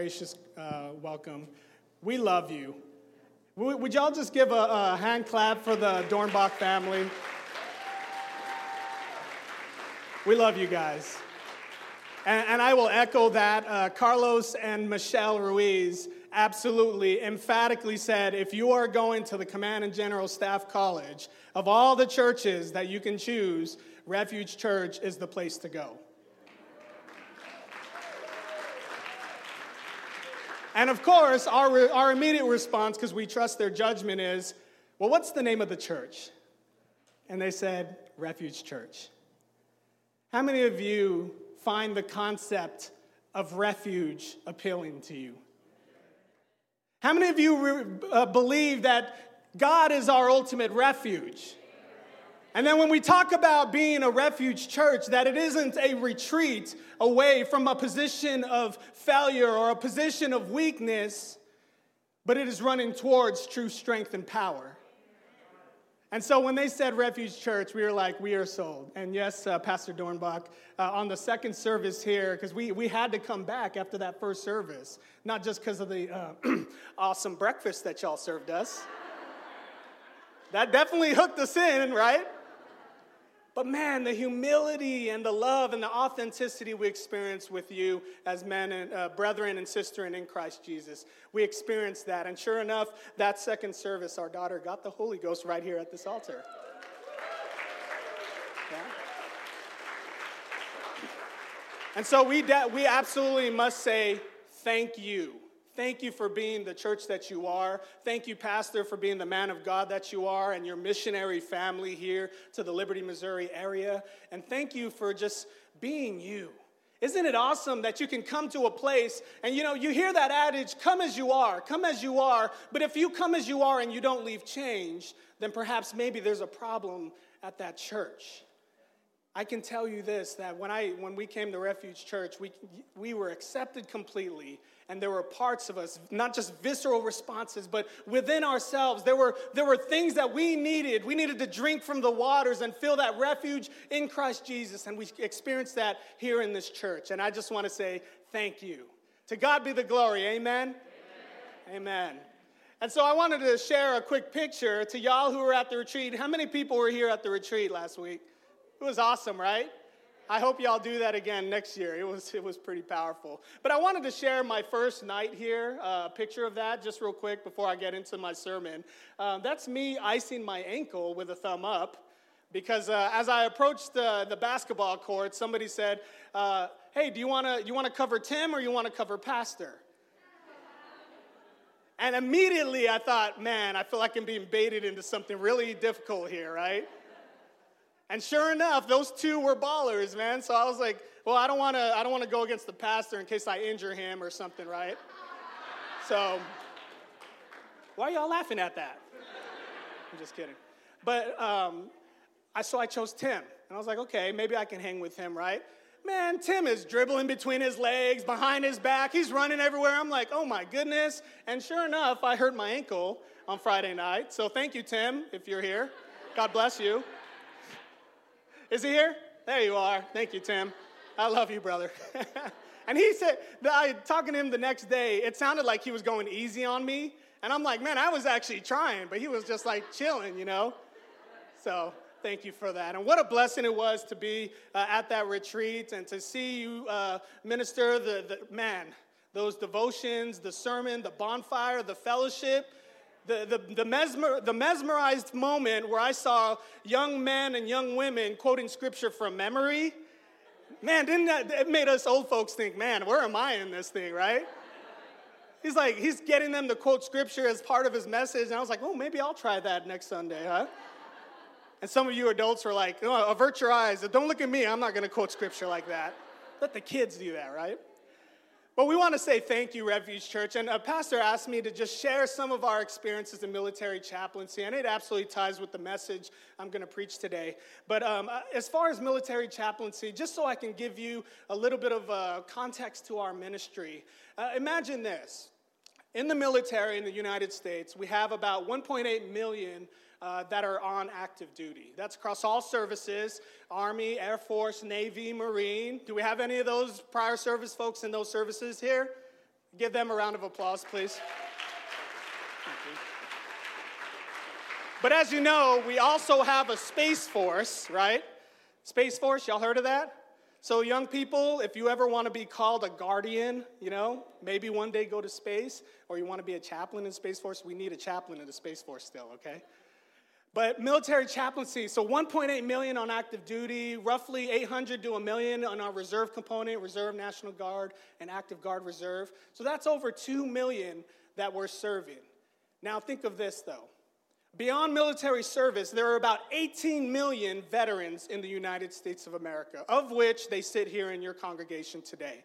gracious uh, welcome. We love you. Would y'all just give a, a, hand clap for the Dornbach family? We love you guys. And, and I will echo that. Uh, Carlos and Michelle Ruiz absolutely, emphatically said if you are going to the Command and General Staff College, of all the churches that you can choose, Refuge Church is the place to go. And of course, our, our immediate response, because we trust their judgment, is well, what's the name of the church? And they said, Refuge Church. How many of you find the concept of refuge appealing to you? How many of you re- uh, believe that God is our ultimate refuge? And then when we talk about being a refuge church, that it isn't a retreat away from a position of failure or a position of weakness, but it is running towards true strength and power. And so when they said Refuge Church, we were like, we are sold. And yes, uh, Pastor Dornbach, uh, on the second service here, because we, we had to come back after that first service, not just because of the uh, awesome breakfast that y'all served us. that definitely hooked us in, right? But man, the humility and the love and the authenticity we experience with you as men and uh, brethren and sisters in Christ Jesus, we experience that. And sure enough, that second service, our daughter got the Holy Ghost right here at this altar. Yeah. And so we, de- we absolutely must say thank you Thank you for being the church that you are. Thank you, Pastor, for being the man of God that you are and your missionary family here to the Liberty, Missouri area. And thank you for just being you. Isn't it awesome that you can come to a place and you know, you hear that adage, come as you are, come as you are. But if you come as you are and you don't leave change, then perhaps maybe there's a problem at that church. I can tell you this that when, I, when we came to Refuge Church, we, we were accepted completely and there were parts of us, not just visceral responses, but within ourselves, there were, there were things that we needed. We needed to drink from the waters and feel that refuge in Christ Jesus. And we experienced that here in this church. And I just want to say thank you. To God be the glory. Amen? Amen. Amen. And so I wanted to share a quick picture to y'all who were at the retreat. How many people were here at the retreat last week? It was awesome, right? I hope y'all do that again next year. It was, it was pretty powerful. But I wanted to share my first night here, uh, a picture of that, just real quick before I get into my sermon. Uh, that's me icing my ankle with a thumb up because uh, as I approached the, the basketball court, somebody said, uh, Hey, do you want to you wanna cover Tim or you want to cover Pastor? And immediately I thought, man, I feel like I'm being baited into something really difficult here, right? And sure enough, those two were ballers, man. So I was like, well, I don't want to I don't want to go against the pastor in case I injure him or something, right? So why are y'all laughing at that? I'm just kidding. But um, I so I chose Tim. And I was like, okay, maybe I can hang with him, right? Man, Tim is dribbling between his legs, behind his back. He's running everywhere. I'm like, oh my goodness. And sure enough, I hurt my ankle on Friday night. So thank you, Tim, if you're here. God bless you. Is he here? There you are. Thank you, Tim. I love you, brother. and he said, I talking to him the next day, it sounded like he was going easy on me. And I'm like, man, I was actually trying, but he was just like chilling, you know? So thank you for that. And what a blessing it was to be uh, at that retreat and to see you uh, minister the, the, man, those devotions, the sermon, the bonfire, the fellowship the, the, the, mesmer, the mesmerized moment where I saw young men and young women quoting scripture from memory, man, didn't that, it made us old folks think, man, where am I in this thing, right? He's like, he's getting them to quote scripture as part of his message. And I was like, oh, maybe I'll try that next Sunday, huh? And some of you adults were like, oh, avert your eyes. Don't look at me. I'm not going to quote scripture like that. Let the kids do that, right? But we want to say thank you, Refuge Church. And a pastor asked me to just share some of our experiences in military chaplaincy, and it absolutely ties with the message I'm going to preach today. But um, uh, as far as military chaplaincy, just so I can give you a little bit of uh, context to our ministry, uh, imagine this. In the military in the United States, we have about 1.8 million uh, that are on active duty. That's across all services Army, Air Force, Navy, Marine. Do we have any of those prior service folks in those services here? Give them a round of applause, please. But as you know, we also have a Space Force, right? Space Force, y'all heard of that? So, young people, if you ever want to be called a guardian, you know, maybe one day go to space, or you want to be a chaplain in Space Force, we need a chaplain in the Space Force still, okay? But military chaplaincy, so 1.8 million on active duty, roughly 800 to a million on our reserve component, Reserve National Guard and Active Guard Reserve. So that's over 2 million that we're serving. Now think of this though. Beyond military service, there are about 18 million veterans in the United States of America, of which they sit here in your congregation today.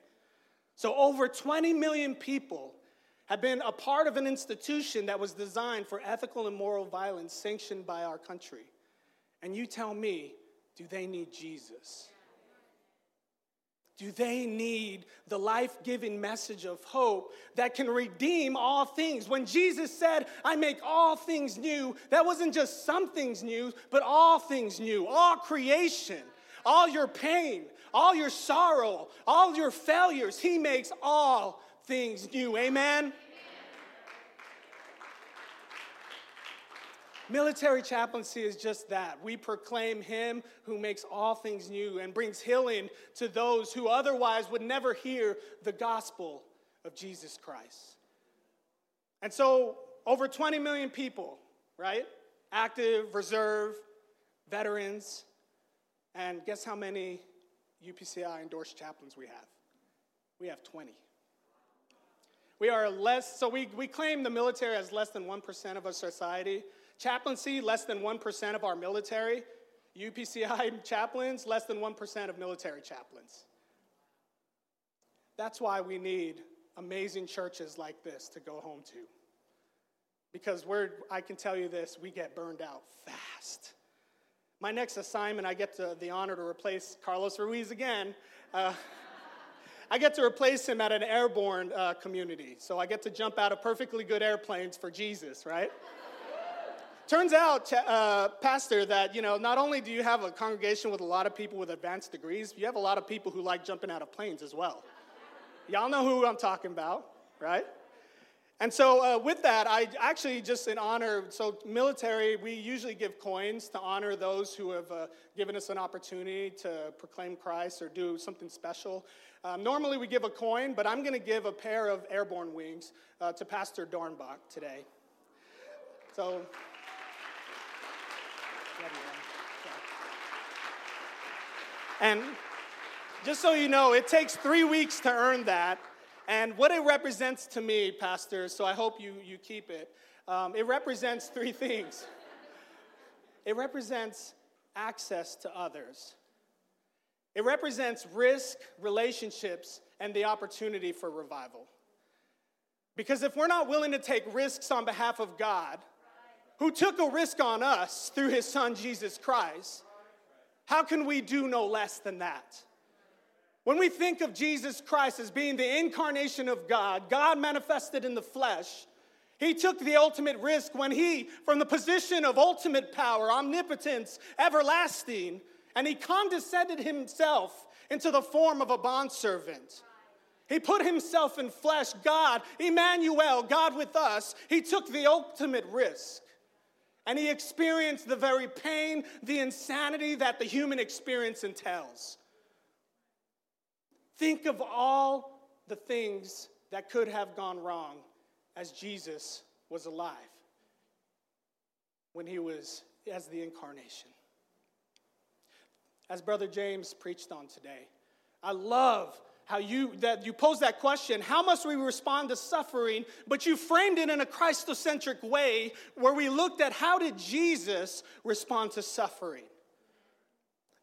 So over 20 million people have been a part of an institution that was designed for ethical and moral violence sanctioned by our country. And you tell me, do they need Jesus? Do they need the life giving message of hope that can redeem all things? When Jesus said, I make all things new, that wasn't just some things new, but all things new, all creation, all your pain, all your sorrow, all your failures. He makes all things new. Amen? Military chaplaincy is just that. We proclaim Him who makes all things new and brings healing to those who otherwise would never hear the gospel of Jesus Christ. And so, over 20 million people, right? Active, reserve, veterans. And guess how many UPCI endorsed chaplains we have? We have 20. We are less, so we, we claim the military as less than 1% of our society. Chaplaincy, less than 1% of our military. UPCI chaplains, less than 1% of military chaplains. That's why we need amazing churches like this to go home to. Because we're, I can tell you this, we get burned out fast. My next assignment, I get to, the honor to replace Carlos Ruiz again. Uh, I get to replace him at an airborne uh, community. So I get to jump out of perfectly good airplanes for Jesus, right? Turns out, uh, Pastor, that you know not only do you have a congregation with a lot of people with advanced degrees, you have a lot of people who like jumping out of planes as well. Y'all know who I'm talking about, right? And so, uh, with that, I actually just in honor, so military, we usually give coins to honor those who have uh, given us an opportunity to proclaim Christ or do something special. Um, normally, we give a coin, but I'm going to give a pair of airborne wings uh, to Pastor Dornbach today. So, and just so you know, it takes three weeks to earn that. And what it represents to me, Pastor, so I hope you, you keep it, um, it represents three things. It represents access to others, it represents risk, relationships, and the opportunity for revival. Because if we're not willing to take risks on behalf of God, who took a risk on us through his son Jesus Christ, how can we do no less than that? When we think of Jesus Christ as being the incarnation of God, God manifested in the flesh, he took the ultimate risk when he, from the position of ultimate power, omnipotence, everlasting, and he condescended himself into the form of a bondservant. He put himself in flesh, God, Emmanuel, God with us. He took the ultimate risk. And he experienced the very pain, the insanity that the human experience entails. Think of all the things that could have gone wrong as Jesus was alive when he was as the incarnation. As Brother James preached on today, I love how you that you pose that question how must we respond to suffering but you framed it in a christocentric way where we looked at how did jesus respond to suffering.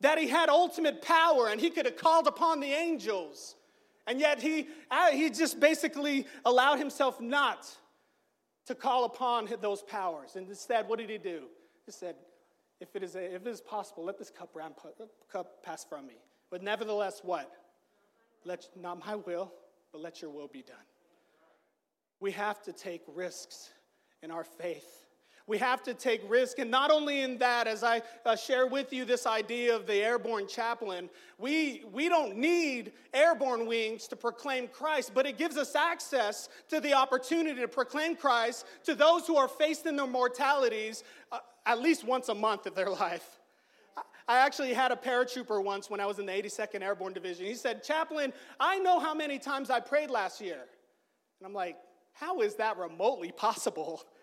That he had ultimate power and he could have called upon the angels and yet he, uh, he just basically allowed himself not to call upon those powers. And instead what did he do? He said if it is, a, if it is possible let this cup, cup pass from me but nevertheless what let, not my will, but let your will be done. We have to take risks in our faith. We have to take risk. And not only in that, as I uh, share with you this idea of the airborne chaplain, we, we don't need airborne wings to proclaim Christ, but it gives us access to the opportunity to proclaim Christ to those who are faced in their mortalities uh, at least once a month of their life. I actually had a paratrooper once when I was in the 82nd Airborne Division. He said, Chaplain, I know how many times I prayed last year. And I'm like, how is that remotely possible?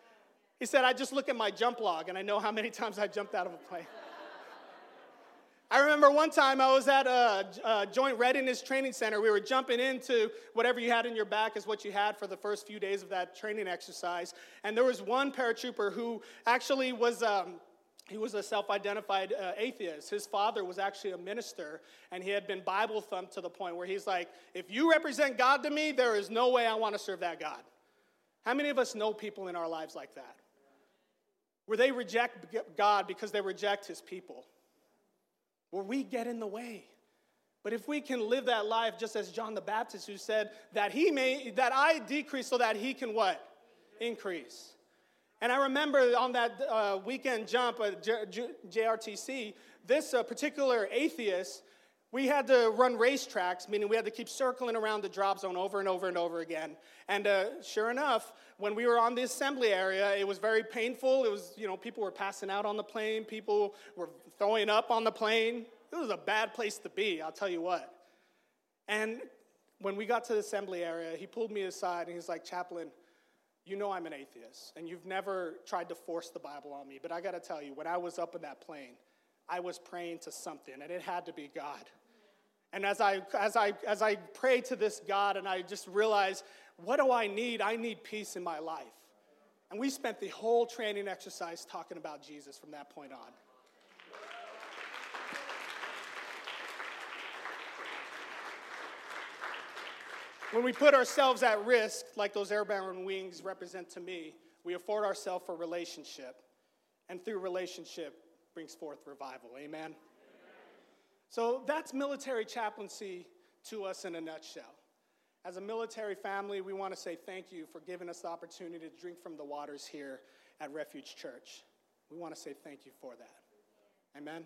He said, I just look at my jump log and I know how many times I jumped out of a plane. I remember one time I was at a, a, Joint Readiness Training Center. We were jumping into whatever you had in your back is what you had for the first few days of that training exercise. And there was one paratrooper who actually was um, he was a self identified uh, atheist. His father was actually a minister, and he had been Bible thumped to the point where he's like, If you represent God to me, there is no way I want to serve that God. How many of us know people in our lives like that? Where they reject God because they reject his people, where we get in the way. But if we can live that life just as John the Baptist, who said that he may, that I decrease so that he can what? Increase. And I remember on that uh, weekend jump at J- J- JRTC, this uh, particular atheist, we had to run racetracks, meaning we had to keep circling around the drop zone over and over and over again. And uh, sure enough, when we were on the assembly area, it was very painful. It was, you know, people were passing out on the plane, people were throwing up on the plane. It was a bad place to be, I'll tell you what. And when we got to the assembly area, he pulled me aside and he's like, Chaplain, you know I'm an atheist, and you've never tried to force the Bible on me, but I gotta tell you, when I was up in that plane, I was praying to something, and it had to be God. And as I, as I, as I prayed to this God, and I just realize, what do I need? I need peace in my life. And we spent the whole training exercise talking about Jesus from that point on. When we put ourselves at risk, like those airborne wings represent to me, we afford ourselves a relationship. And through relationship brings forth revival. Amen? So that's military chaplaincy to us in a nutshell. As a military family, we want to say thank you for giving us the opportunity to drink from the waters here at Refuge Church. We want to say thank you for that. Amen?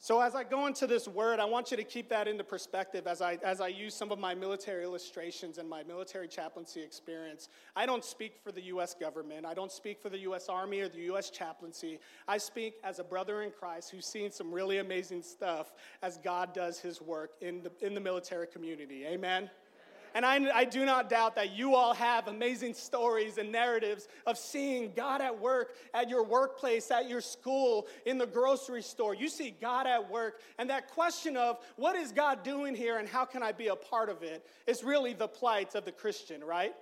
So, as I go into this word, I want you to keep that into perspective as I, as I use some of my military illustrations and my military chaplaincy experience. I don't speak for the U.S. government, I don't speak for the U.S. Army or the U.S. chaplaincy. I speak as a brother in Christ who's seen some really amazing stuff as God does his work in the, in the military community. Amen? And I, I, do not doubt that you all have amazing stories and narratives of seeing God at work at your workplace, at your school, in the grocery store. You see God at work. And that question of what is God doing here and how can I be a part of it is really the plight of the Christian, right? right.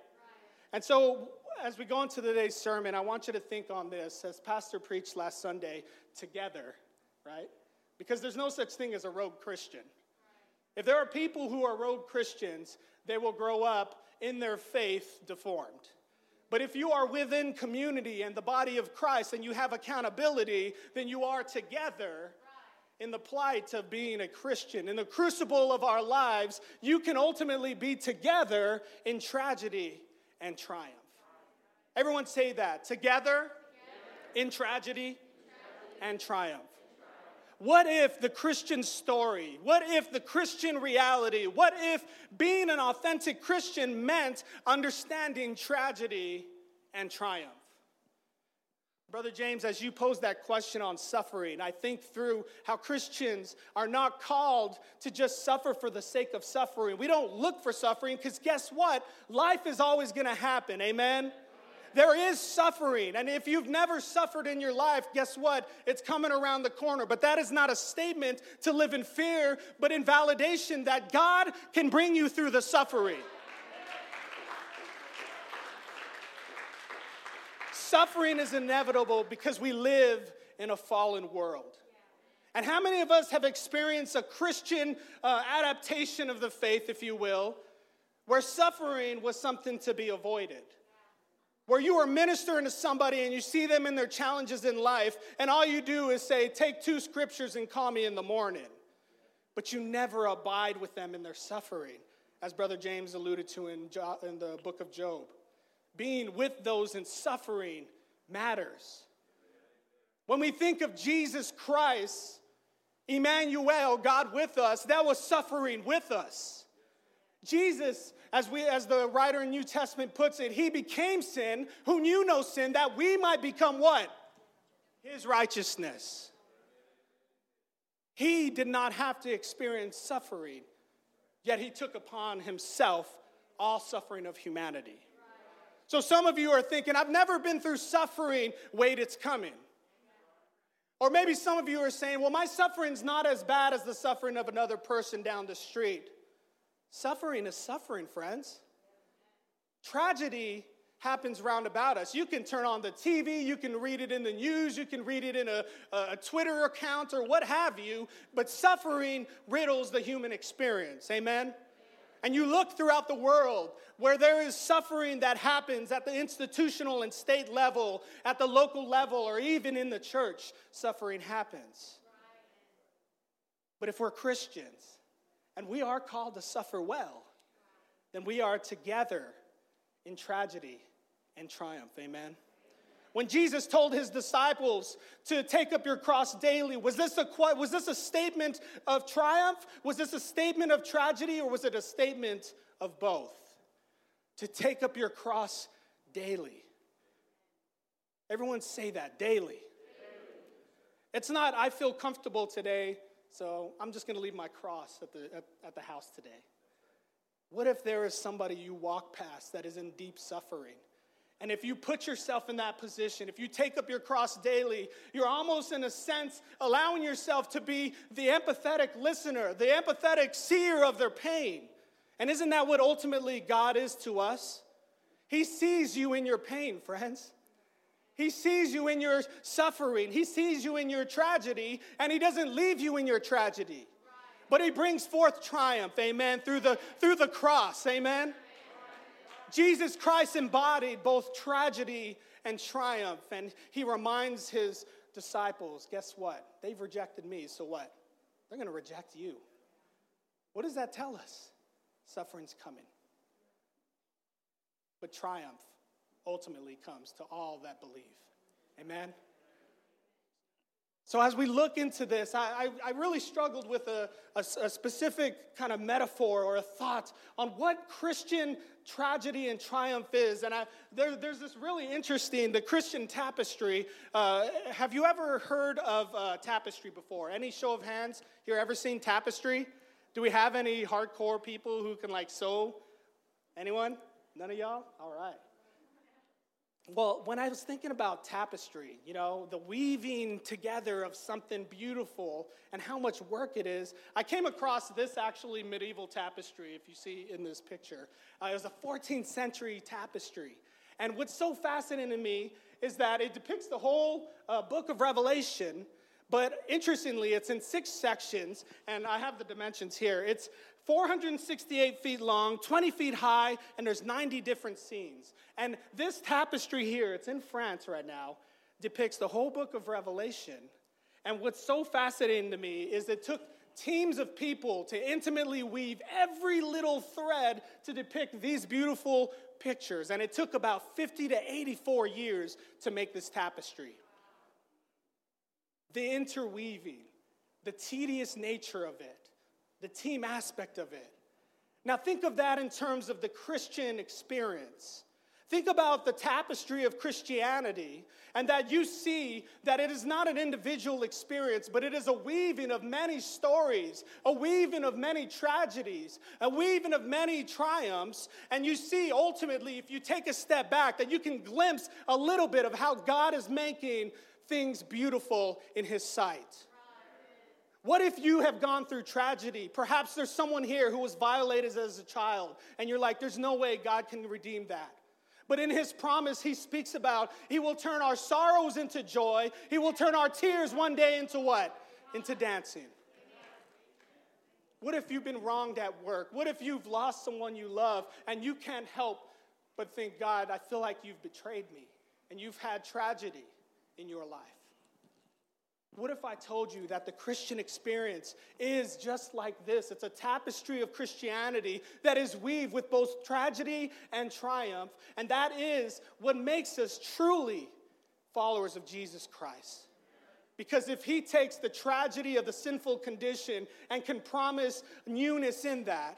And so as we go into today's sermon, I want you to think on this as Pastor preached last Sunday together, right? Because there's no such thing as a rogue Christian. If there are people who are rogue Christians, they will grow up in their faith deformed. But if you are within community and the body of Christ and you have accountability, then you are together in the plight of being a Christian. In the crucible of our lives, you can ultimately be together in tragedy and triumph. Everyone say that. Together, together. in tragedy and triumph. What if the Christian story, what if the Christian reality, what if being an authentic Christian meant understanding tragedy and triumph? Brother James, as you pose that question on suffering, I think through how Christians are not called to just suffer for the sake of suffering. We don't look for suffering because guess what? Life is always going to happen. Amen? There is suffering. And if you've never suffered in your life, guess what? It's coming around the corner. But that is not a statement to live in fear, but in validation that God can bring you through the suffering. Suffering is inevitable because we live in a fallen world. And how many of us have experienced a Christian uh, adaptation of the faith, if you will, where suffering was something to be avoided? Where you are ministering to somebody and you see them in their challenges in life, and all you do is say, Take two scriptures and call me in the morning. But you never abide with them in their suffering, as Brother James alluded to in, jo- in the book of Job. Being with those in suffering matters. When we think of Jesus Christ, Emmanuel, God with us, that was suffering with us. Jesus, as we as the writer in New Testament puts it, he became sin, who knew no sin, that we might become what? His righteousness. He did not have to experience suffering, yet he took upon himself all suffering of humanity. So some of you are thinking, I've never been through suffering. Wait, it's coming. Or maybe some of you are saying, well, my suffering's not as bad as the suffering of another person down the street. Suffering is suffering, friends. Tragedy happens round about us. You can turn on the TV, you can read it in the news, you can read it in a, a, Twitter account or what have you, but suffering riddles the human experience. Amen? And you look throughout the world where there is suffering that happens at the institutional and state level, at the local level, or even in the church, suffering happens. But if we're Christians and we are called to suffer well, then we are together in tragedy and triumph. Amen. When Jesus told his disciples to take up your cross daily, was this, a, was this a statement of triumph? Was this a statement of tragedy? Or was it a statement of both? To take up your cross daily. Everyone say that daily. It's not, I feel comfortable today, so I'm just going to leave my cross at the, at, at the house today. What if there is somebody you walk past that is in deep suffering? And if you put yourself in that position, if you take up your cross daily, you're almost in a sense allowing yourself to be the empathetic listener, the empathetic seer of their pain. And isn't that what ultimately God is to us? He sees you in your pain, friends. He sees you in your suffering. He sees you in your tragedy, and He doesn't leave you in your tragedy. But He brings forth triumph, amen, through the, through the cross, amen. Jesus Christ embodied both tragedy and triumph, and he reminds his disciples guess what? They've rejected me, so what? They're going to reject you. What does that tell us? Suffering's coming. But triumph ultimately comes to all that believe. Amen? So, as we look into this, I, I, really struggled with a, a, a, specific kind of metaphor or a thought on what Christian tragedy and triumph is. And I, there, there's this really interesting, the Christian tapestry. Uh, have you ever heard of uh, tapestry before? Any show of hands here ever seen tapestry? Do we have any hardcore people who can like sew? Anyone? None of y'all? All right. Well, when I was thinking about tapestry, you know, the weaving together of something beautiful and how much work it is, I came across this actually medieval tapestry, if you see in this picture. Uh, it was a 14th century tapestry. And what's so fascinating to me is that it depicts the whole uh, book of Revelation, but interestingly, it's in six sections, and I have the dimensions here. It's 468 feet long, 20 feet high, and there's 90 different scenes. And this tapestry here, it's in France right now, depicts the whole book of Revelation. And what's so fascinating to me is it took teams of people to intimately weave every little thread to depict these beautiful pictures. And it took about 50 to 84 years to make this tapestry. The interweaving, the tedious nature of it, the team aspect of it. Now, think of that in terms of the Christian experience. Think about the tapestry of Christianity and that you see that it is not an individual experience, but it is a weaving of many stories, a weaving of many tragedies, a weaving of many triumphs. And you see ultimately, if you take a step back, that you can glimpse a little bit of how God is making things beautiful in His sight. What if you have gone through tragedy? Perhaps there's someone here who was violated as a child, and you're like, there's no way God can redeem that. But in his promise, he speaks about he will turn our sorrows into joy. He will turn our tears one day into what? Into dancing. What if you've been wronged at work? What if you've lost someone you love and you can't help but think, God, I feel like you've betrayed me and you've had tragedy in your life? What if I told you that the Christian experience is just like this? It's a tapestry of Christianity that is weaved with both tragedy and triumph, and that is what makes us truly followers of Jesus Christ. Because if he takes the tragedy of the sinful condition and can promise newness in that,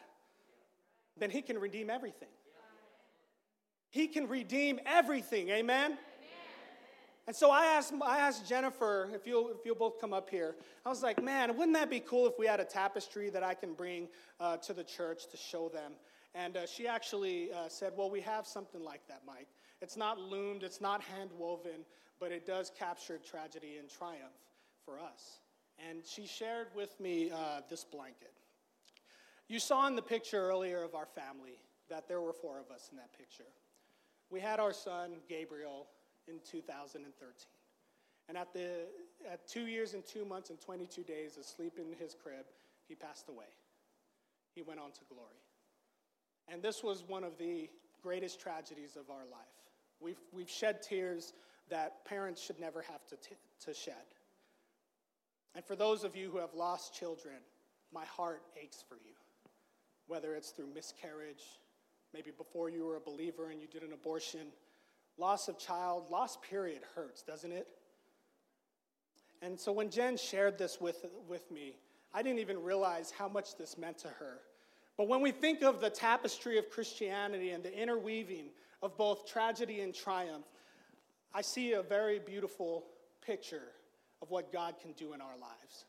then he can redeem everything. He can redeem everything. Amen? And so I asked, I asked Jennifer if you'll, if you'll both come up here. I was like, man, wouldn't that be cool if we had a tapestry that I can bring uh, to the church to show them? And uh, she actually uh, said, well, we have something like that, Mike. It's not loomed, it's not hand woven, but it does capture tragedy and triumph for us. And she shared with me uh, this blanket. You saw in the picture earlier of our family that there were four of us in that picture. We had our son, Gabriel, in 2013. And at, the, at two years and two months and 22 days asleep in his crib, he passed away. He went on to glory. And this was one of the greatest tragedies of our life. We've, we've shed tears that parents should never have to, t- to shed. And for those of you who have lost children, my heart aches for you. Whether it's through miscarriage, maybe before you were a believer and you did an abortion, loss of child, loss period hurts, doesn't it? And so when Jen shared this with, with me, I didn't even realize how much this meant to her. But when we think of the tapestry of Christianity and the interweaving of both tragedy and triumph, I see a very beautiful picture of what God can do in our lives.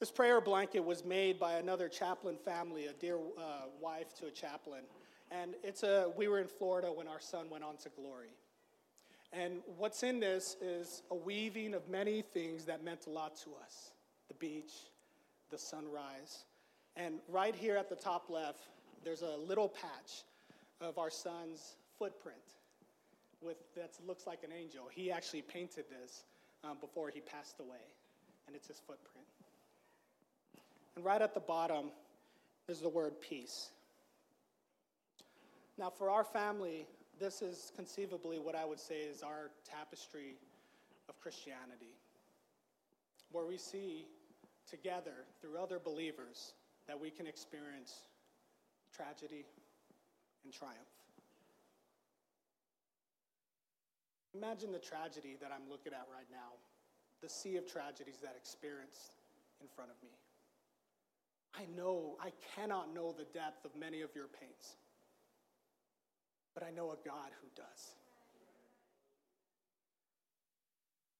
This prayer blanket was made by another chaplain family, a dear uh, wife to a chaplain. And it's a, we were in Florida when our son went on to glory. And what's in this is a weaving of many things that meant a lot to us the beach, the sunrise. And right here at the top left, there's a little patch of our son's footprint with that looks like an angel. He actually painted this um, before he passed away, and it's his footprint. And right at the bottom is the word peace. Now, for our family, this is conceivably what I would say is our tapestry of Christianity, where we see together through other believers that we can experience tragedy and triumph. Imagine the tragedy that I'm looking at right now, the sea of tragedies that experienced in front of me. I know, I cannot know the depth of many of your pains, but I know a God who does.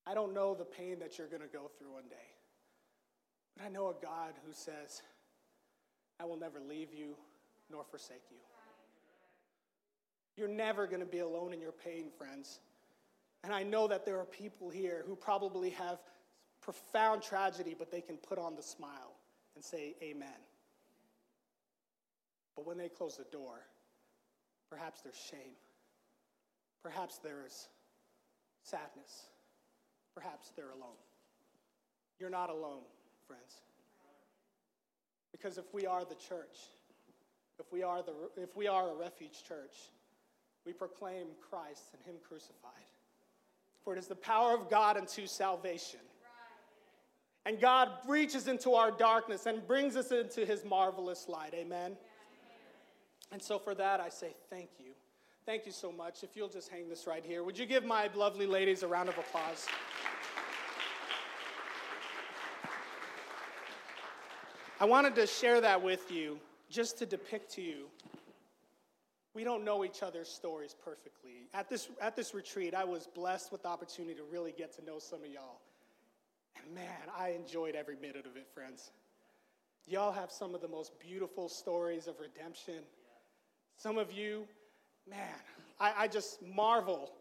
I don't know the pain that you're going to go through one day, but I know a God who says, I will never leave you nor forsake you. You're never going to be alone in your pain, friends. And I know that there are people here who probably have profound tragedy, but they can put on the smile and say, Amen. But when they close the door, perhaps there's shame. Perhaps there's sadness. Perhaps they're alone. You're not alone, friends. Because if we are the church, if we are, the, if we are a refuge church, we proclaim Christ and Him crucified. For it is the power of God unto salvation. And God reaches into our darkness and brings us into his marvelous light. Amen. And so for that, I say thank you. Thank you so much. If you'll just hang this right here, would you give my lovely ladies a round of applause? I wanted to share that with you just to depict to you we don't know each other's stories perfectly. At this, at this retreat, I was blessed with the opportunity to really get to know some of y'all. And man, I enjoyed every minute of it, friends. Y'all have some of the most beautiful stories of redemption. Some of you, man, I, I just marvel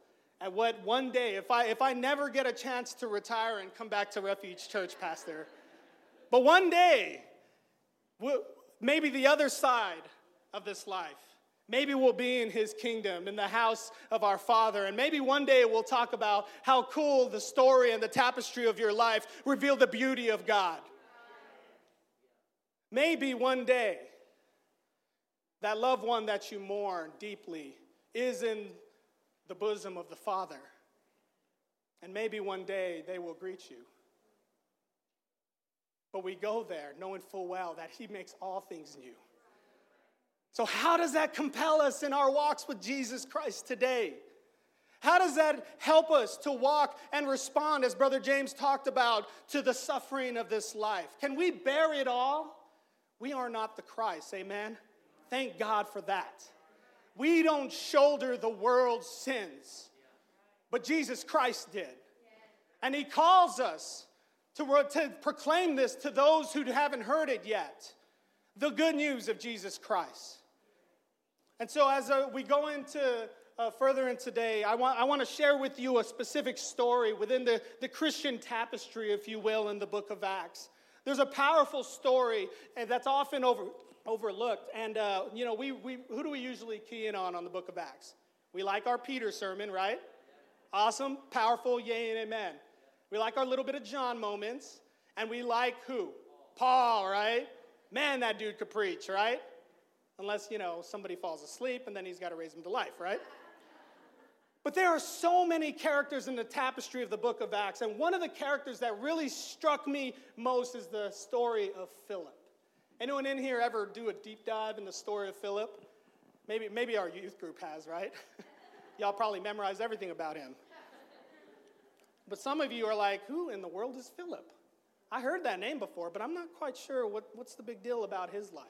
at what one day, if I, if I never get a chance to retire and come back to Refuge Church, Pastor, but one day, maybe the other side of this life, Maybe we'll be in his kingdom, in the house of our Father. And maybe one day we'll talk about how cool the story and the tapestry of your life reveal the beauty of God. Maybe one day that loved one that you mourn deeply is in the bosom of the Father. And maybe one day they will greet you. But we go there knowing full well that He makes all things new. So, how does that compel us in our walks with Jesus Christ today? How does that help us to walk and respond, as Brother James talked about, to the suffering of this life? Can we bear it all? We are not the Christ, amen? Thank God for that. We don't shoulder the world's sins, but Jesus Christ did. And He calls us to, to proclaim this to those who haven't heard it yet the good news of Jesus Christ. And so, as uh, we go into uh, further in today, I want, I want to share with you a specific story within the, the Christian tapestry, if you will, in the book of Acts. There's a powerful story that's often over, overlooked. And, uh, you know, we, we, who do we usually key in on on the book of Acts? We like our Peter sermon, right? Awesome, powerful, yay and amen. We like our little bit of John moments. And we like who? Paul, right? Man, that dude could preach, right? Unless, you know, somebody falls asleep and then he's got to raise him to life, right? But there are so many characters in the tapestry of the book of Acts, and one of the characters that really struck me most is the story of Philip. Anyone in here ever do a deep dive in the story of Philip? Maybe, maybe our youth group has, right? Y'all probably memorized everything about him. But some of you are like, who in the world is Philip? I heard that name before, but I'm not quite sure what, what's the big deal about his life.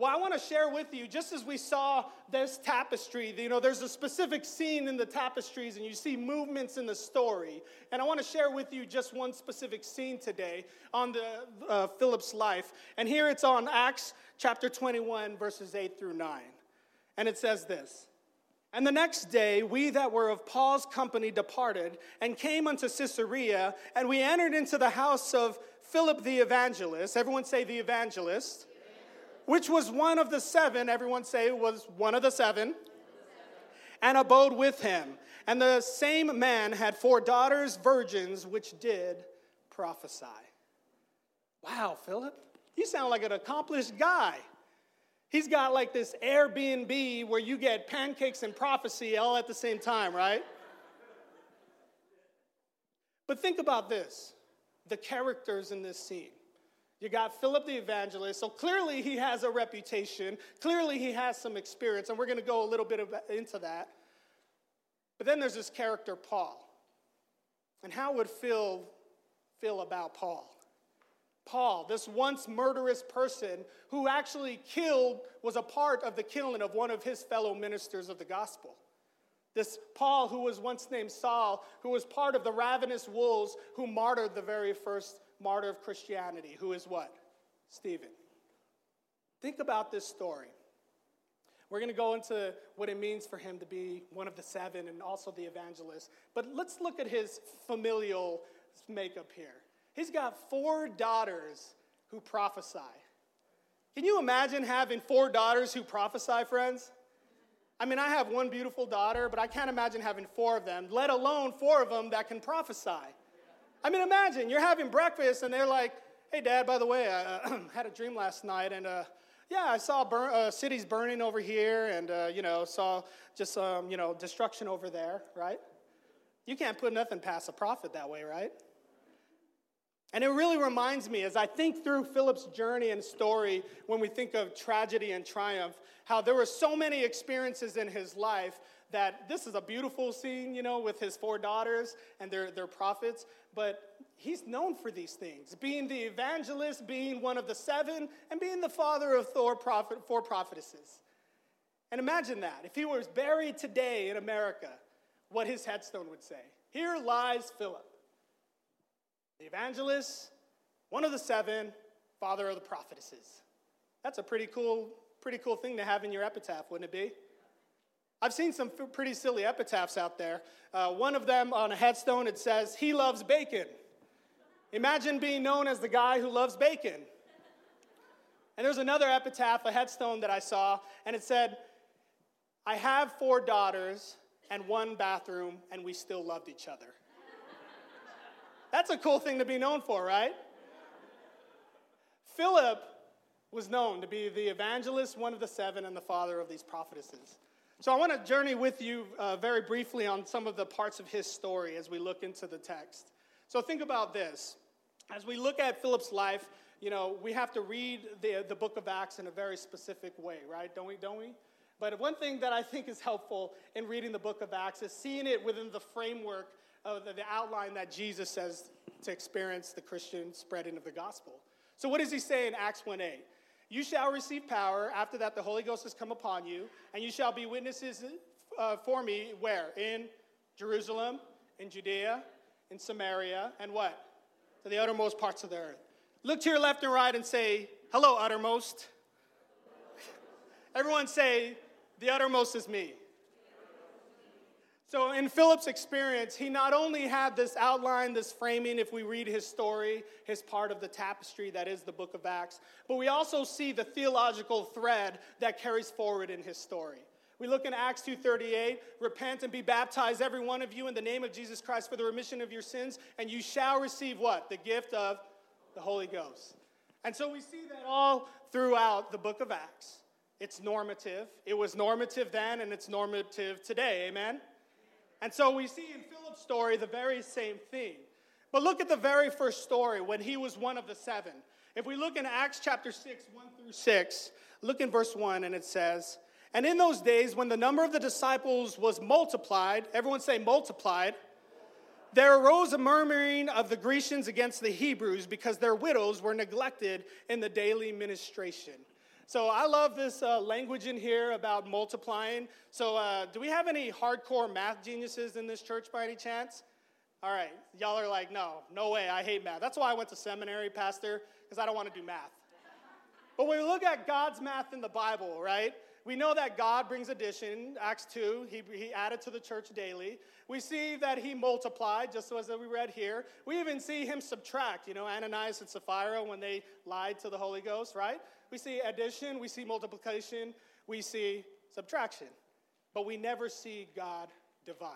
Well, I want to share with you, just as we saw this tapestry, you know, there's a specific scene in the tapestries and you see movements in the story. And I want to share with you just one specific scene today on the uh, Philip's life. And here it's on Acts chapter 21, verses 8 through 9. And it says this. And the next day, we that were of Paul's company departed and came unto Caesarea, and we entered into the house of Philip the evangelist. Everyone say the evangelist which was one of the seven, everyone say was one of the seven, and abode with him. And the same man had four daughters, virgins, which did prophesy. Wow, Philip, you sound like an accomplished guy. He's got like this Airbnb where you get pancakes and prophecy all at the same time, right? But think about this the characters in this scene. You got Philip the evangelist. So clearly he has a reputation. Clearly he has some experience. And we're going to go a little bit into that. But then there's this character, Paul. And how would Phil feel about Paul? Paul, this once murderous person who actually killed, was a part of the killing of one of his fellow ministers of the gospel. This Paul, who was once named Saul, who was part of the ravenous wolves who martyred the very first martyr of Christianity, who is what? Stephen. Think about this story. We're going to go into what it means for him to be one of the seven and also the evangelist. But let's look at his familial makeup here. He's got four daughters who prophesy. Can you imagine having four daughters who prophesy, friends? I mean, I have one beautiful daughter, but I can't imagine having four of them, let alone four of them that can prophesy. I mean, imagine you're having breakfast and they're like, hey, Dad, by the way, I uh, had a dream last night and uh, yeah, I saw uh, cities burning over here and, uh, you know, saw just, um, you know, destruction over there, right? You can't put nothing past a prophet that way, right? And it really reminds me, as I think through Philip's journey and story, when we think of tragedy and triumph, how there were so many experiences in his life that this is a beautiful scene, you know, with his four daughters and their, their prophets, but he's known for these things being the evangelist, being one of the seven, and being the father of Thor prophet, four prophetesses. And imagine that. If he was buried today in America, what his headstone would say Here lies Philip, the evangelist, one of the seven, father of the prophetesses. That's a pretty cool, pretty cool thing to have in your epitaph, wouldn't it be? I've seen some pretty silly epitaphs out there. Uh, one of them on a headstone, it says, He loves bacon. Imagine being known as the guy who loves bacon. And there's another epitaph, a headstone that I saw, and it said, I have four daughters and one bathroom, and we still loved each other. That's a cool thing to be known for, right? Philip was known to be the evangelist, one of the seven, and the father of these prophetesses. So I want to journey with you uh, very briefly on some of the parts of his story as we look into the text. So think about this. As we look at Philip's life, you know, we have to read the, the book of Acts in a very specific way, right? Don't we? Don't we? But one thing that I think is helpful in reading the book of Acts is seeing it within the framework of the, the outline that Jesus says to experience the Christian spreading of the gospel. So, what does he say in Acts 1 8? You shall receive power. After that, the Holy Ghost has come upon you, and you shall be witnesses uh, for me where? In Jerusalem, in Judea, in Samaria, and what? To the uttermost parts of the earth. Look to your left and right and say, Hello, uttermost. Everyone say, The uttermost is me. So, in Philip's experience, he not only had this outline, this framing, if we read his story, his part of the tapestry that is the book of Acts, but we also see the theological thread that carries forward in his story. We look in Acts 2:38, repent and be baptized every one of you in the name of Jesus Christ for the remission of your sins and you shall receive what? The gift of the Holy Ghost. And so we see that all throughout the book of Acts. It's normative. It was normative then and it's normative today. Amen. And so we see in Philip's story the very same thing. But look at the very first story when he was one of the seven. If we look in Acts chapter 6, 1 through 6, look in verse 1, and it says, And in those days, when the number of the disciples was multiplied, everyone say multiplied, there arose a murmuring of the Grecians against the Hebrews because their widows were neglected in the daily ministration. So I love this uh, language in here about multiplying. So, uh, do we have any hardcore math geniuses in this church by any chance? All right, y'all are like, no, no way, I hate math. That's why I went to seminary, Pastor, because I don't want to do math. But when we look at God's math in the Bible, right, we know that God brings addition. Acts 2, he, he added to the church daily. We see that he multiplied, just as we read here. We even see him subtract, you know, Ananias and Sapphira when they lied to the Holy Ghost, right? We see addition, we see multiplication, we see subtraction. But we never see God divide.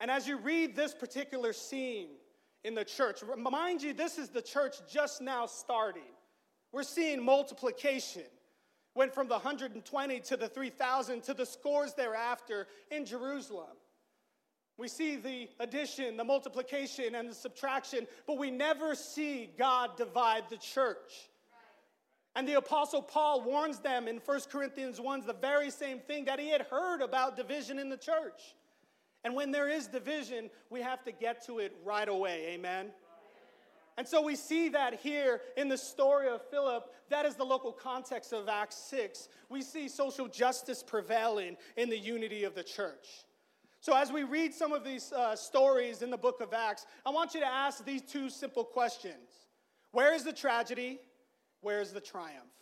And as you read this particular scene in the church, remind you this is the church just now starting. We're seeing multiplication. Went from the 120 to the 3,000 to the scores thereafter in Jerusalem. We see the addition, the multiplication, and the subtraction, but we never see God divide the church. And the Apostle Paul warns them in 1 Corinthians 1 the very same thing that he had heard about division in the church. And when there is division, we have to get to it right away. Amen. And so we see that here in the story of Philip. That is the local context of Acts 6. We see social justice prevailing in the unity of the church. So, as we read some of these uh, stories in the book of Acts, I want you to ask these two simple questions Where is the tragedy? Where is the triumph?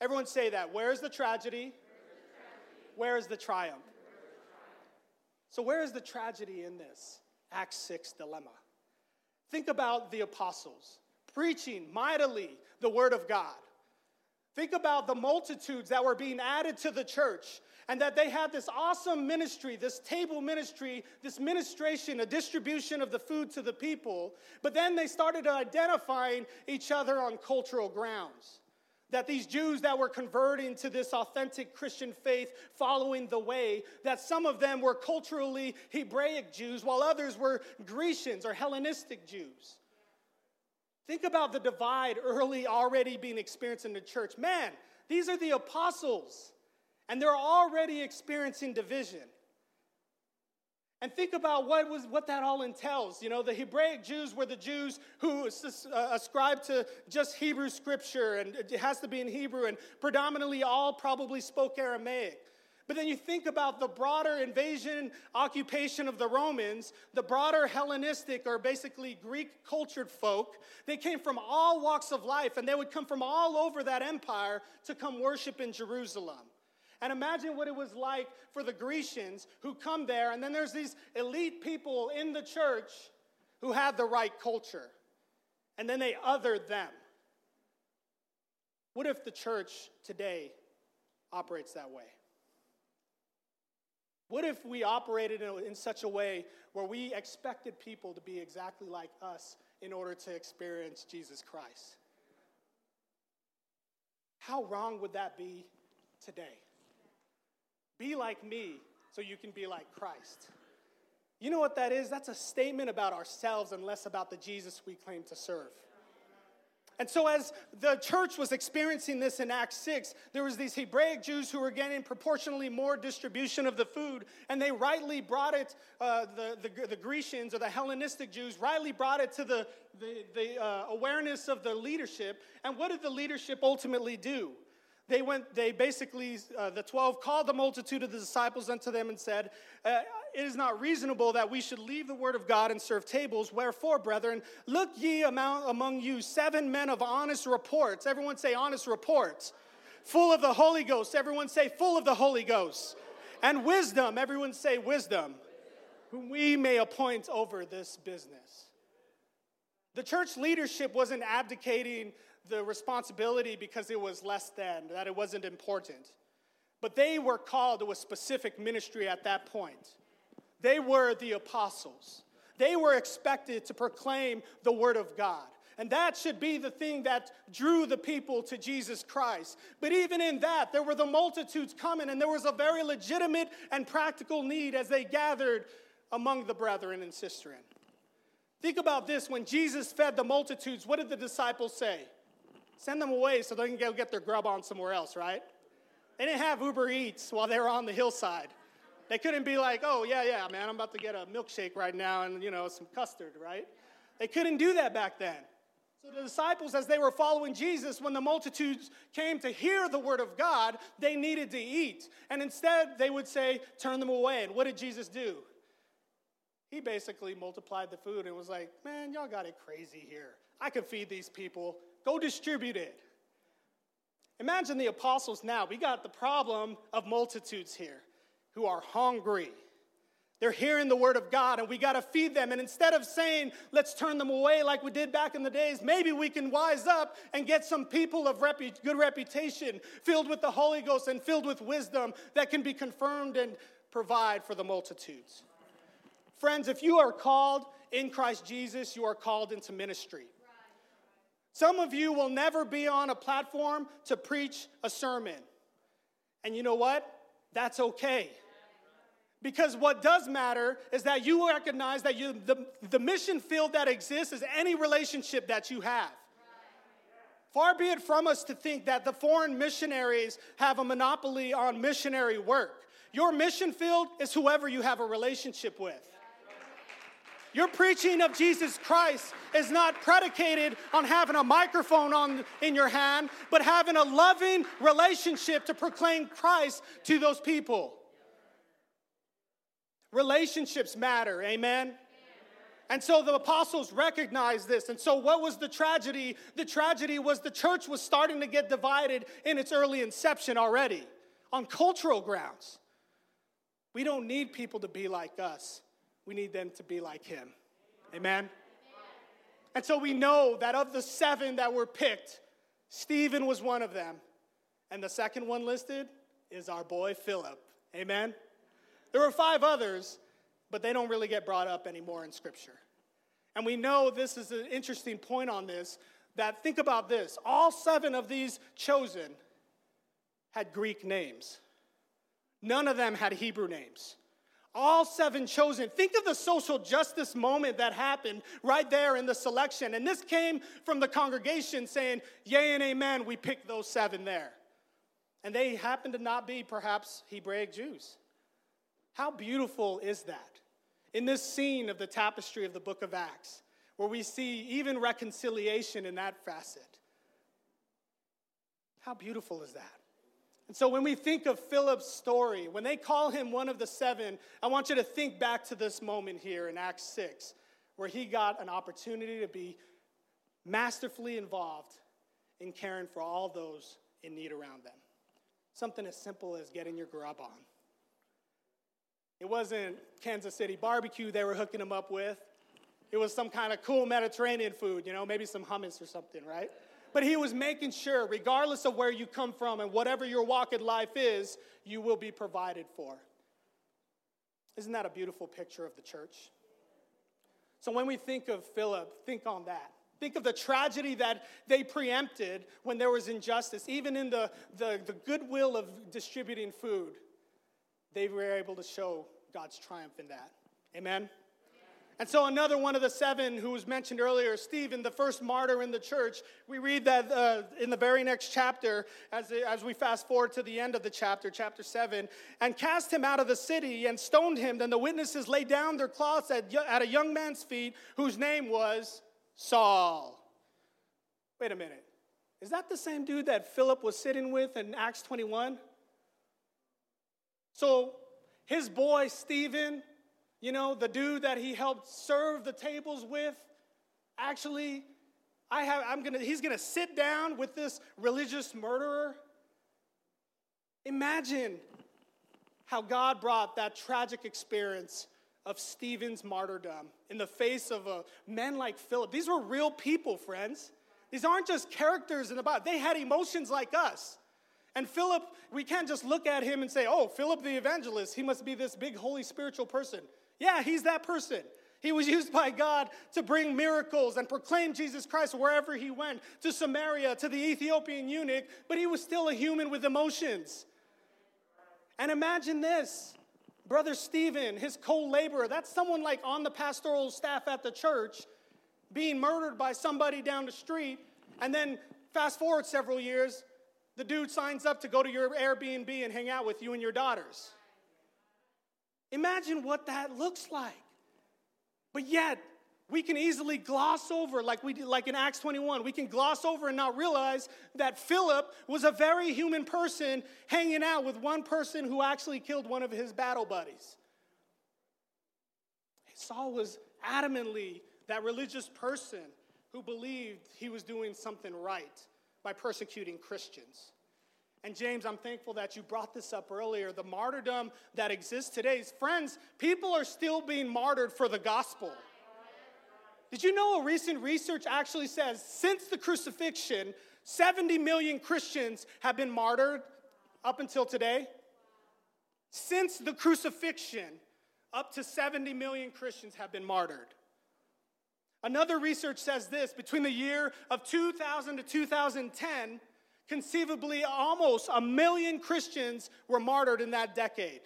Everyone say that. Where is the tragedy? Where is the triumph? So, where is the tragedy in this Acts 6 dilemma? Think about the apostles preaching mightily the word of God. Think about the multitudes that were being added to the church and that they had this awesome ministry, this table ministry, this ministration, a distribution of the food to the people. But then they started identifying each other on cultural grounds. That these Jews that were converting to this authentic Christian faith, following the way, that some of them were culturally Hebraic Jews, while others were Grecians or Hellenistic Jews. Think about the divide early already being experienced in the church. Man, these are the apostles, and they're already experiencing division. And think about what, was, what that all entails. You know, the Hebraic Jews were the Jews who uh, ascribed to just Hebrew scripture, and it has to be in Hebrew, and predominantly all probably spoke Aramaic. But then you think about the broader invasion, occupation of the Romans, the broader Hellenistic or basically Greek cultured folk. They came from all walks of life and they would come from all over that empire to come worship in Jerusalem. And imagine what it was like for the Grecians who come there, and then there's these elite people in the church who have the right culture, and then they othered them. What if the church today operates that way? What if we operated in, such a way where we expected people to be exactly like us in order to experience Jesus Christ? How wrong would that be today? Be like me so you can be like Christ. You know what that is? That's a statement about ourselves and less about the Jesus we claim to serve. And so, as the church was experiencing this in Acts 6, there was these Hebraic Jews who were getting proportionally more distribution of the food, and they rightly brought it, uh, the, the, the, Grecians or the Hellenistic Jews rightly brought it to the, the, the uh, awareness of the leadership. And what did the leadership ultimately do? They went, they basically, uh, the 12 called the multitude of the disciples unto them and said, uh, it is not reasonable that we should leave the word of God and serve tables. Wherefore, brethren, look ye among, you seven men of honest reports. Everyone say honest reports. Full of the Holy Ghost. Everyone say full of the Holy Ghost. And wisdom. Everyone say wisdom. Whom we may appoint over this business. The church leadership wasn't abdicating the responsibility because it was less than, that it wasn't important. But they were called to a specific ministry at that point. They were the apostles. They were expected to proclaim the word of God. And that should be the thing that drew the people to Jesus Christ. But even in that, there were the multitudes coming, and there was a very legitimate and practical need as they gathered among the brethren and sisterin. Think about this when Jesus fed the multitudes, what did the disciples say? Send them away so they can go get their grub on somewhere else, right? They didn't have Uber Eats while they were on the hillside. They couldn't be like, oh, yeah, yeah, man, I'm about to get a milkshake right now and, you know, some custard, right? They couldn't do that back then. So the disciples, as they were following Jesus, when the multitudes came to hear the word of God, they needed to eat. And instead, they would say, turn them away. And what did Jesus do? He basically multiplied the food and was like, man, y'all got it crazy here. I can feed these people. Go distribute it. Imagine the apostles now. We got the problem of multitudes here who are hungry. They're hearing the word of God, and we got to feed them. And instead of saying, let's turn them away like we did back in the days, maybe we can wise up and get some people of repu- good reputation, filled with the Holy Ghost and filled with wisdom that can be confirmed and provide for the multitudes. Friends, if you are called in Christ Jesus, you are called into ministry. Some of you will never be on a platform to preach a sermon. And you know what? That's okay. Because what does matter is that you recognize that you, the, the mission field that exists is any relationship that you have. Far be it from us to think that the foreign missionaries have a monopoly on missionary work. Your mission field is whoever you have a relationship with. Your preaching of Jesus Christ is not predicated on having a microphone on, in your hand, but having a loving relationship to proclaim Christ to those people. Relationships matter, amen? And so the apostles recognized this. And so, what was the tragedy? The tragedy was the church was starting to get divided in its early inception already on cultural grounds. We don't need people to be like us, we need them to be like him. Amen? And so, we know that of the seven that were picked, Stephen was one of them. And the second one listed is our boy Philip. Amen? There were five others, but they don't really get brought up anymore in Scripture. And we know this is an interesting point on this that think about this all seven of these chosen had Greek names, none of them had Hebrew names. All seven chosen. Think of the social justice moment that happened right there in the selection. And this came from the congregation saying, Yea and amen, we picked those seven there. And they happened to not be perhaps Hebraic Jews. How beautiful is that? In this scene of the tapestry of the book of Acts, where we see even reconciliation in that facet. How beautiful is that? And so when we think of Philip's story, when they call him one of the seven, I want you to think back to this moment here in Acts 6, where he got an opportunity to be masterfully involved in caring for all those in need around them. Something as simple as getting your grub on. Wasn't Kansas City barbecue they were hooking him up with. It was some kind of cool Mediterranean food, you know, maybe some hummus or something, right? But he was making sure, regardless of where you come from and whatever your walk in life is, you will be provided for. Isn't that a beautiful picture of the church? So when we think of Philip, think on that. Think of the tragedy that they preempted when there was injustice, even in the, the, the goodwill of distributing food they were able to show God's triumph in that. Amen? And so, another one of the seven who was mentioned earlier, Stephen, the first martyr in the church, we read that uh, in the very next chapter, as, as we fast forward to the end of the chapter, chapter 7, and cast him out of the city and stoned him. Then the witnesses laid down their cloths at, at a young man's feet whose name was Saul. Wait a minute. Is that the same dude that Philip was sitting with in Acts 21? So, his boy, Stephen, you know, the dude that he helped serve the tables with, actually, I have, I'm gonna, he's gonna sit down with this religious murderer. Imagine how God brought that tragic experience of Stephen's martyrdom in the face of a men like Philip. These were real people, friends. These aren't just characters in the Bible. They had emotions like us. And Philip, we can't just look at him and say, oh, Philip the evangelist, he must be this big, holy, spiritual person. Yeah, he's that person. He was used by God to bring miracles and proclaim Jesus Christ wherever he went, to Samaria, to the Ethiopian eunuch, but he was still a human with emotions. And imagine this Brother Stephen, his co laborer, that's someone like on the pastoral staff at the church, being murdered by somebody down the street. And then fast forward several years, the dude signs up to go to your Airbnb and hang out with you and your daughters. Imagine what that looks like. But yet, we can easily gloss over, like we did, like in Acts 21, we can gloss over and not realize that Philip was a very human person hanging out with one person who actually killed one of his battle buddies. Saul was adamantly that religious person who believed he was doing something right by persecuting Christians. And James, I'm thankful that you brought this up earlier. The martyrdom that exists today, friends, people are still being martyred for the gospel. Did you know a recent research actually says since the crucifixion, 70 million Christians have been martyred up until today? Since the crucifixion, up to 70 million Christians have been martyred. Another research says this between the year of 2000 to 2010, conceivably almost a million Christians were martyred in that decade.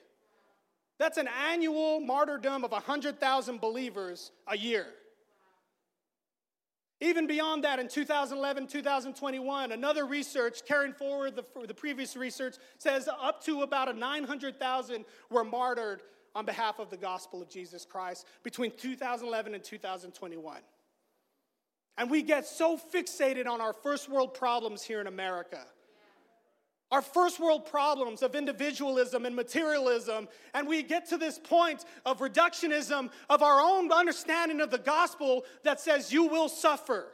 That's an annual martyrdom of 100,000 believers a year. Even beyond that, in 2011, 2021, another research carrying forward the, the previous research says up to about a 900,000 were martyred on behalf of the gospel of Jesus Christ between 2011 and 2021. And we get so fixated on our first world problems here in America. Our first world problems of individualism and materialism, and we get to this point of reductionism of our own understanding of the gospel that says you will suffer.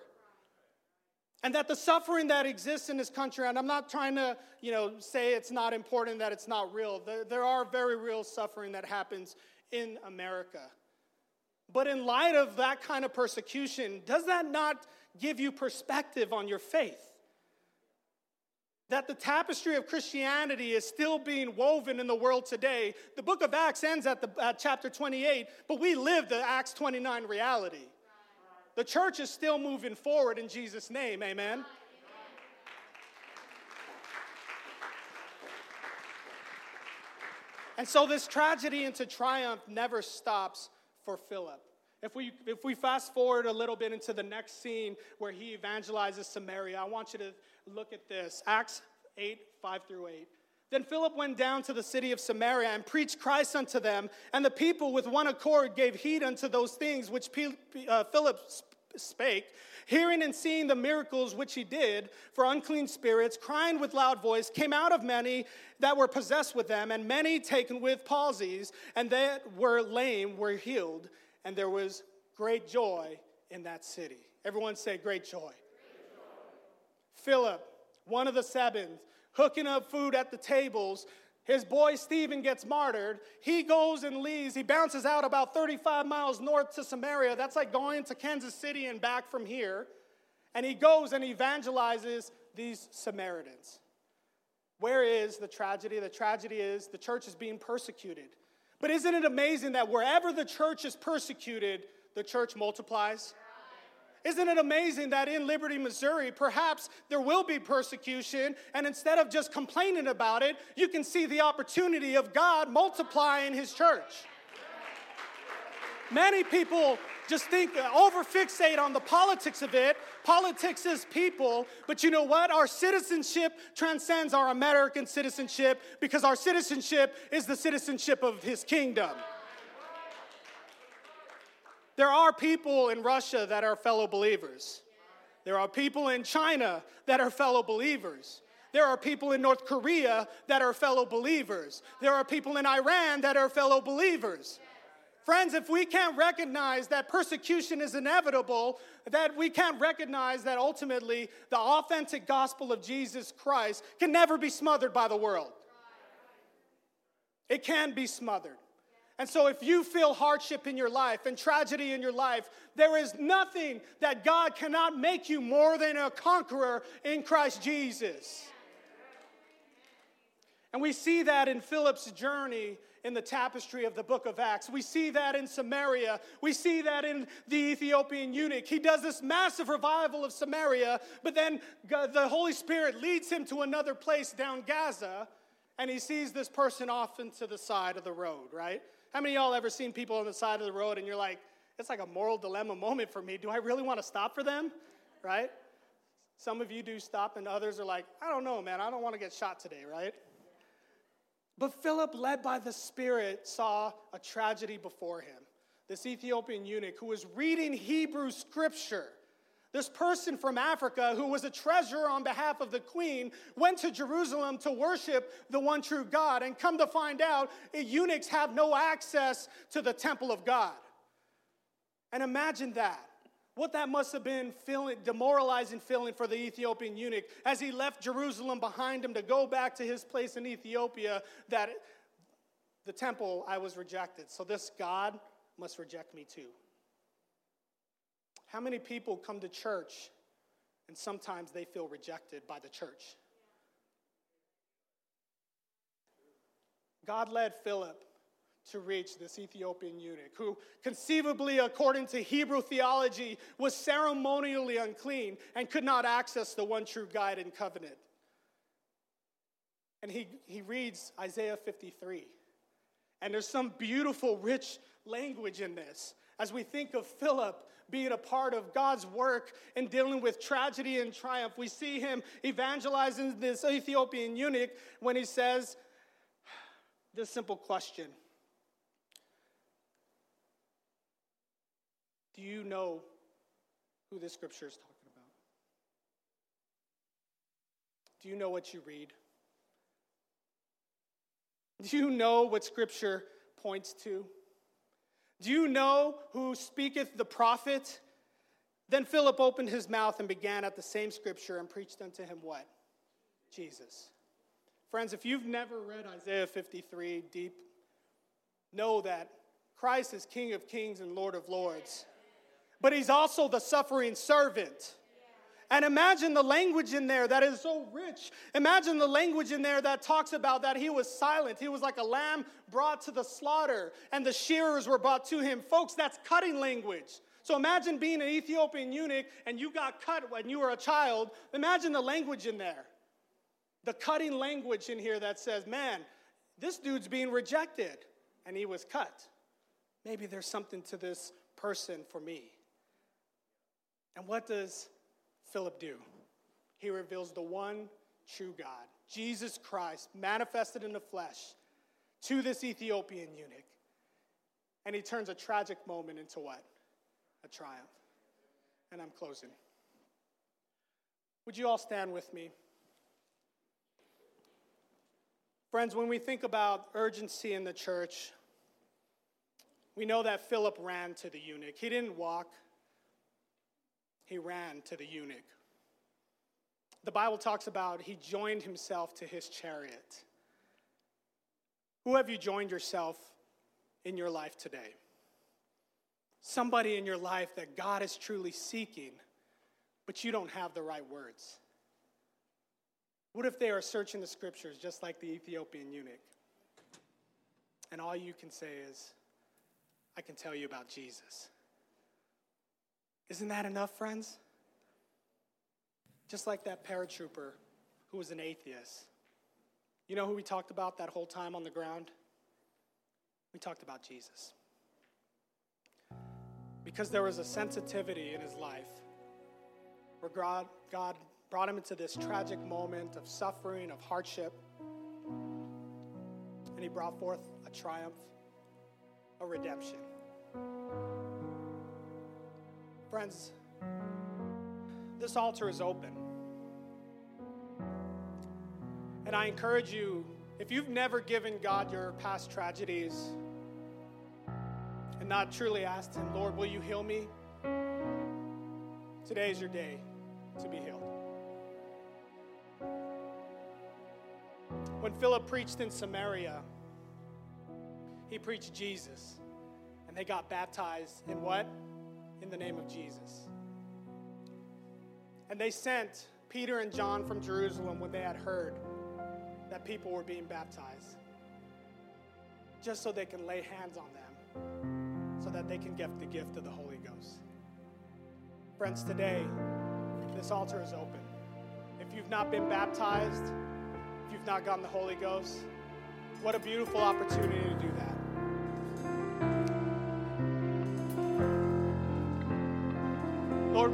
And that the suffering that exists in this country, and I'm not trying to, you know, say it's not important, that it's not real. There, there are very real suffering that happens in America. But in light of that kind of persecution, does that not give you perspective on your faith? That the tapestry of Christianity is still being woven in the world today. The book of Acts ends at, the, at chapter 28, but we live the Acts 29 reality. The church is still moving forward in Jesus' name, amen. And so this tragedy into triumph never stops for Philip. If we, if we fast forward a little bit into the next scene where he evangelizes Samaria, I want you to look at this Acts 8 5 through 8. Then Philip went down to the city of Samaria and preached Christ unto them, and the people with one accord gave heed unto those things which uh, Philip spake, hearing and seeing the miracles which he did, for unclean spirits, crying with loud voice, came out of many that were possessed with them, and many taken with palsies, and that were lame were healed, and there was great joy in that city. Everyone say, Great joy. Great joy. Philip, one of the seven, hooking up food at the tables, his boy Stephen gets martyred. He goes and leaves. He bounces out about 35 miles north to Samaria. That's like going to Kansas City and back from here. And he goes and evangelizes these Samaritans. Where is the tragedy? The tragedy is the church is being persecuted. But isn't it amazing that wherever the church is persecuted, the church multiplies? Isn't it amazing that in Liberty, Missouri, perhaps there will be persecution, and instead of just complaining about it, you can see the opportunity of God multiplying His church? Many people just think, uh, over fixate on the politics of it. Politics is people, but you know what? Our citizenship transcends our American citizenship because our citizenship is the citizenship of His kingdom. There are people in Russia that are fellow believers. There are people in China that are fellow believers. There are people in North Korea that are fellow believers. There are people in Iran that are fellow believers. Friends, if we can't recognize that persecution is inevitable, that we can't recognize that ultimately the authentic gospel of Jesus Christ can never be smothered by the world. It can be smothered. And so, if you feel hardship in your life and tragedy in your life, there is nothing that God cannot make you more than a conqueror in Christ Jesus. And we see that in Philip's journey in the tapestry of the book of Acts. We see that in Samaria. We see that in the Ethiopian eunuch. He does this massive revival of Samaria, but then the Holy Spirit leads him to another place down Gaza, and he sees this person off into the side of the road, right? How many of y'all ever seen people on the side of the road and you're like, it's like a moral dilemma moment for me. Do I really want to stop for them? Right? Some of you do stop, and others are like, I don't know, man. I don't want to get shot today, right? But Philip, led by the Spirit, saw a tragedy before him. This Ethiopian eunuch who was reading Hebrew scripture this person from Africa, who was a treasurer on behalf of the queen, went to Jerusalem to worship the one true God. And come to find out, eunuchs have no access to the temple of God. And imagine that. What that must have been feeling, demoralizing feeling for the Ethiopian eunuch as he left Jerusalem behind him to go back to his place in Ethiopia, that the temple I was rejected. So this God must reject me too. How many people come to church and sometimes they feel rejected by the church? God led Philip to reach this Ethiopian eunuch, who conceivably, according to Hebrew theology, was ceremonially unclean and could not access the one true guide and covenant. And he, he reads Isaiah 53. And there's some beautiful, rich language in this. As we think of Philip being a part of God's work and dealing with tragedy and triumph. We see him evangelizing this Ethiopian eunuch when he says this simple question Do you know who this scripture is talking about? Do you know what you read? Do you know what scripture points to? Do you know who speaketh the prophet? Then Philip opened his mouth and began at the same scripture and preached unto him what? Jesus. Friends, if you've never read Isaiah 53 deep, know that Christ is King of kings and Lord of lords, but he's also the suffering servant. And imagine the language in there that is so rich. Imagine the language in there that talks about that he was silent. He was like a lamb brought to the slaughter, and the shearers were brought to him. Folks, that's cutting language. So imagine being an Ethiopian eunuch and you got cut when you were a child. Imagine the language in there. The cutting language in here that says, man, this dude's being rejected and he was cut. Maybe there's something to this person for me. And what does Philip do? He reveals the one true God, Jesus Christ, manifested in the flesh, to this Ethiopian eunuch. And he turns a tragic moment into what? A triumph. And I'm closing. Would you all stand with me? Friends, when we think about urgency in the church, we know that Philip ran to the eunuch. He didn't walk, he ran to the eunuch. The Bible talks about he joined himself to his chariot. Who have you joined yourself in your life today? Somebody in your life that God is truly seeking, but you don't have the right words. What if they are searching the scriptures just like the Ethiopian eunuch? And all you can say is, I can tell you about Jesus. Isn't that enough, friends? Just like that paratrooper who was an atheist. You know who we talked about that whole time on the ground? We talked about Jesus. because there was a sensitivity in his life where God, God brought him into this tragic moment of suffering, of hardship, and he brought forth a triumph, a redemption. Friends, this altar is open. And I encourage you, if you've never given God your past tragedies and not truly asked Him, Lord, will you heal me? Today is your day to be healed. When Philip preached in Samaria, he preached Jesus, and they got baptized in what? In the name of Jesus. And they sent Peter and John from Jerusalem when they had heard that people were being baptized, just so they can lay hands on them, so that they can get the gift of the Holy Ghost. Friends, today, this altar is open. If you've not been baptized, if you've not gotten the Holy Ghost, what a beautiful opportunity to do that.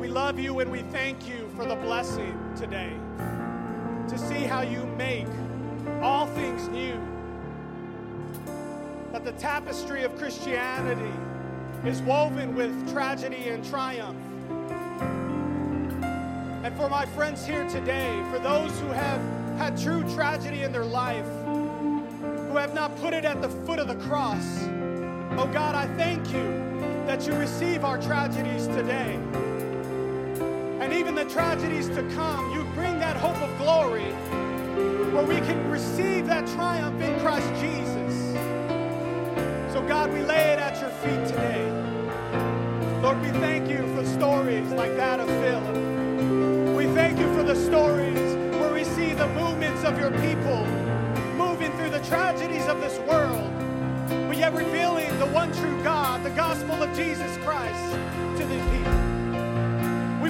We love you and we thank you for the blessing today to see how you make all things new. That the tapestry of Christianity is woven with tragedy and triumph. And for my friends here today, for those who have had true tragedy in their life, who have not put it at the foot of the cross, oh God, I thank you that you receive our tragedies today. And even the tragedies to come, you bring that hope of glory where we can receive that triumph in Christ Jesus. So, God, we lay it at your feet today. Lord, we thank you for stories like that of Philip. We thank you for the stories where we see the movements of your people moving through the tragedies of this world, but yet revealing the one true God, the gospel of Jesus Christ to these people.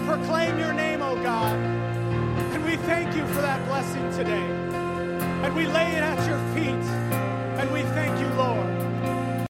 Proclaim your name, O oh God, and we thank you for that blessing today. And we lay it at your feet,